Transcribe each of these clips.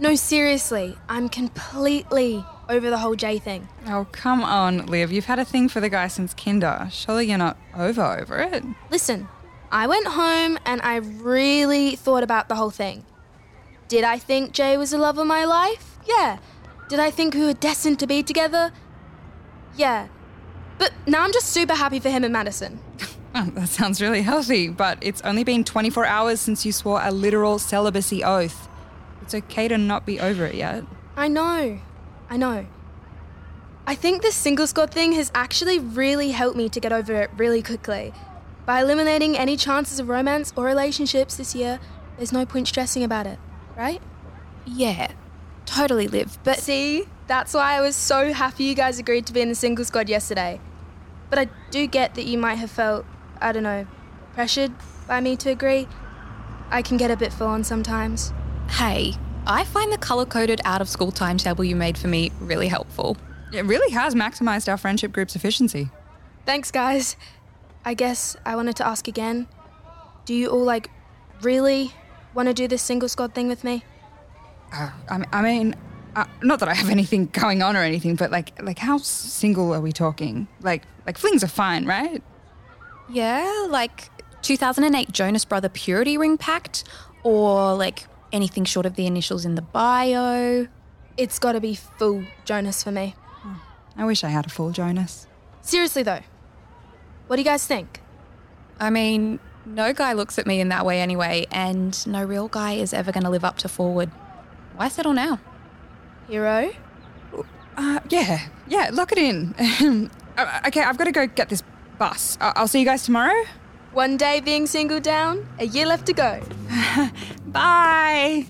No, seriously, I'm completely over the whole Jay thing. Oh, come on, Liv. You've had a thing for the guy since kinder. Surely you're not over over it. Listen, I went home and I really thought about the whole thing. Did I think Jay was the love of my life? Yeah. Did I think we were destined to be together? Yeah. But now I'm just super happy for him and Madison. Oh, that sounds really healthy, but it's only been 24 hours since you swore a literal celibacy oath. It's okay to not be over it yet. I know. I know. I think this single squad thing has actually really helped me to get over it really quickly. By eliminating any chances of romance or relationships this year, there's no point stressing about it, right? Yeah, totally Liv. But See, that's why I was so happy you guys agreed to be in the single squad yesterday. But I do get that you might have felt, I don't know, pressured by me to agree. I can get a bit full on sometimes. Hey, I find the color coded out of school timetable you made for me really helpful. It really has maximized our friendship group's efficiency. Thanks, guys. I guess I wanted to ask again do you all, like, really want to do this single squad thing with me? Uh, I, I mean, uh, not that I have anything going on or anything, but like, like how single are we talking? Like, like flings are fine, right? Yeah, like 2008 Jonas Brother Purity Ring Pact, or like anything short of the initials in the bio. It's gotta be full Jonas for me. I wish I had a full Jonas. Seriously, though, what do you guys think? I mean, no guy looks at me in that way anyway, and no real guy is ever going to live up to forward. Why settle now? Hero? Uh, yeah, yeah, lock it in. Uh, okay, I've got to go get this bus. I- I'll see you guys tomorrow. One day being single down, a year left to go. Bye.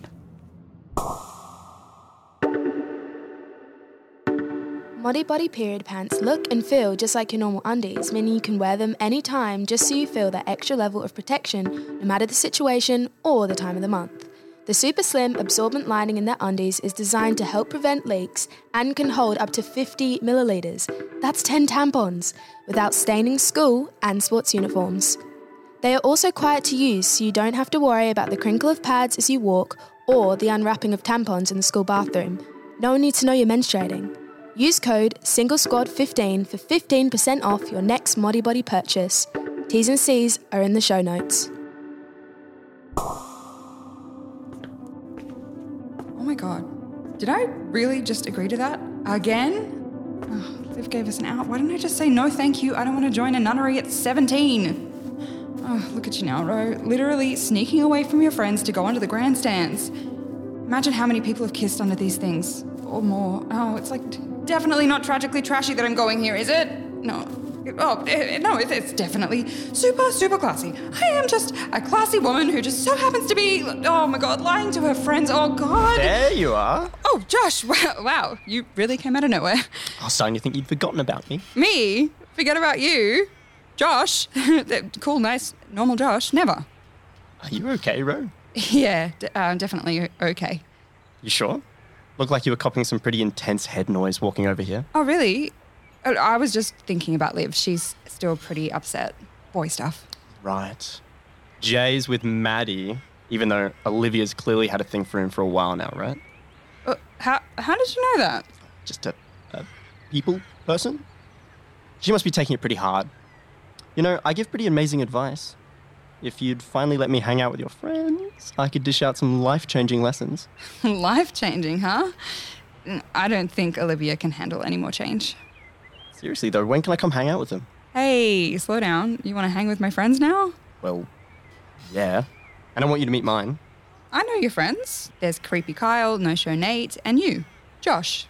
Modibodi period pants look and feel just like your normal undies, meaning you can wear them anytime just so you feel that extra level of protection no matter the situation or the time of the month. The super slim absorbent lining in their undies is designed to help prevent leaks and can hold up to 50 milliliters. That's 10 tampons without staining school and sports uniforms. They are also quiet to use, so you don't have to worry about the crinkle of pads as you walk or the unwrapping of tampons in the school bathroom. No one needs to know you're menstruating. Use code SingleSquad15 for 15% off your next Modibodi purchase. T's and C's are in the show notes. Oh my god. Did I really just agree to that? Again? Oh, Liv gave us an out. Why didn't I just say no thank you? I don't want to join a nunnery at 17. Oh, look at you now, Ro. Literally sneaking away from your friends to go onto the grandstands. Imagine how many people have kissed under these things. Or more. Oh, it's like definitely not tragically trashy that I'm going here, is it? No. Oh, no, it's- it's definitely super, super classy. I am just a classy woman who just so happens to be, oh my god, lying to her friends. Oh god. There you are. Oh, Josh, wow, wow, you really came out of nowhere. I was starting to think you'd forgotten about me. Me? Forget about you? Josh? cool, nice, normal Josh? Never. Are you okay, Ro? Yeah, d- uh, definitely okay. You sure? Looked like you were copying some pretty intense head noise walking over here. Oh, really? Oh, I was just thinking about Liv. She's still pretty upset. Boy stuff. Right. Jay's with Maddie, even though Olivia's clearly had a thing for him for a while now, right? Uh, how, how did you know that? Just a, a people person? She must be taking it pretty hard. You know, I give pretty amazing advice. If you'd finally let me hang out with your friends, I could dish out some life changing lessons. Life changing, huh? I don't think Olivia can handle any more change. Seriously, though, when can I come hang out with them? Hey, slow down. You want to hang with my friends now? Well, yeah. And I want you to meet mine. I know your friends. There's Creepy Kyle, No Show Nate, and you, Josh.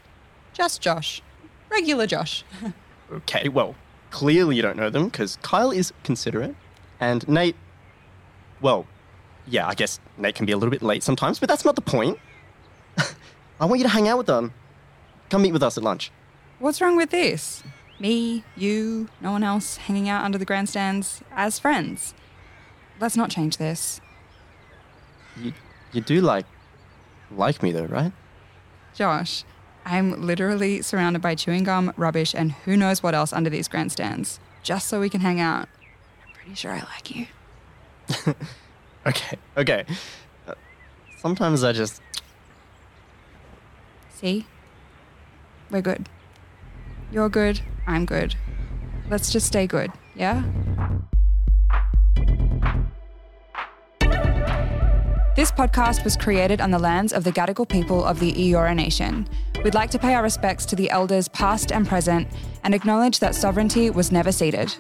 Just Josh. Regular Josh. Okay, well, clearly you don't know them because Kyle is considerate. And Nate, well, yeah, I guess Nate can be a little bit late sometimes, but that's not the point. I want you to hang out with them. Come meet with us at lunch. What's wrong with this? Me, you, no one else hanging out under the grandstands as friends. Let's not change this. You, you do like, like me though, right? Josh, I'm literally surrounded by chewing gum, rubbish, and who knows what else under these grandstands, just so we can hang out. I'm pretty sure I like you. Okay, okay. Uh, sometimes I just, See? We're good. You're good. I'm good. Let's just stay good, yeah? This podcast was created on the lands of the Gadigal people of the Eora Nation. We'd like to pay our respects to the elders past and present and acknowledge that sovereignty was never ceded.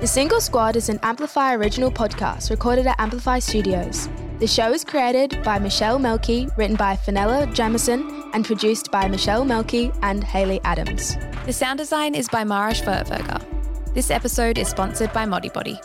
The Single Squad is an Amplify original podcast recorded at Amplify Studios. The show is created by Michelle Melky, written by Fenella Jamieson, and produced by Michelle Melky and Hayley Adams. The sound design is by Mara Schwerdtfeger. This episode is sponsored by Modibodi.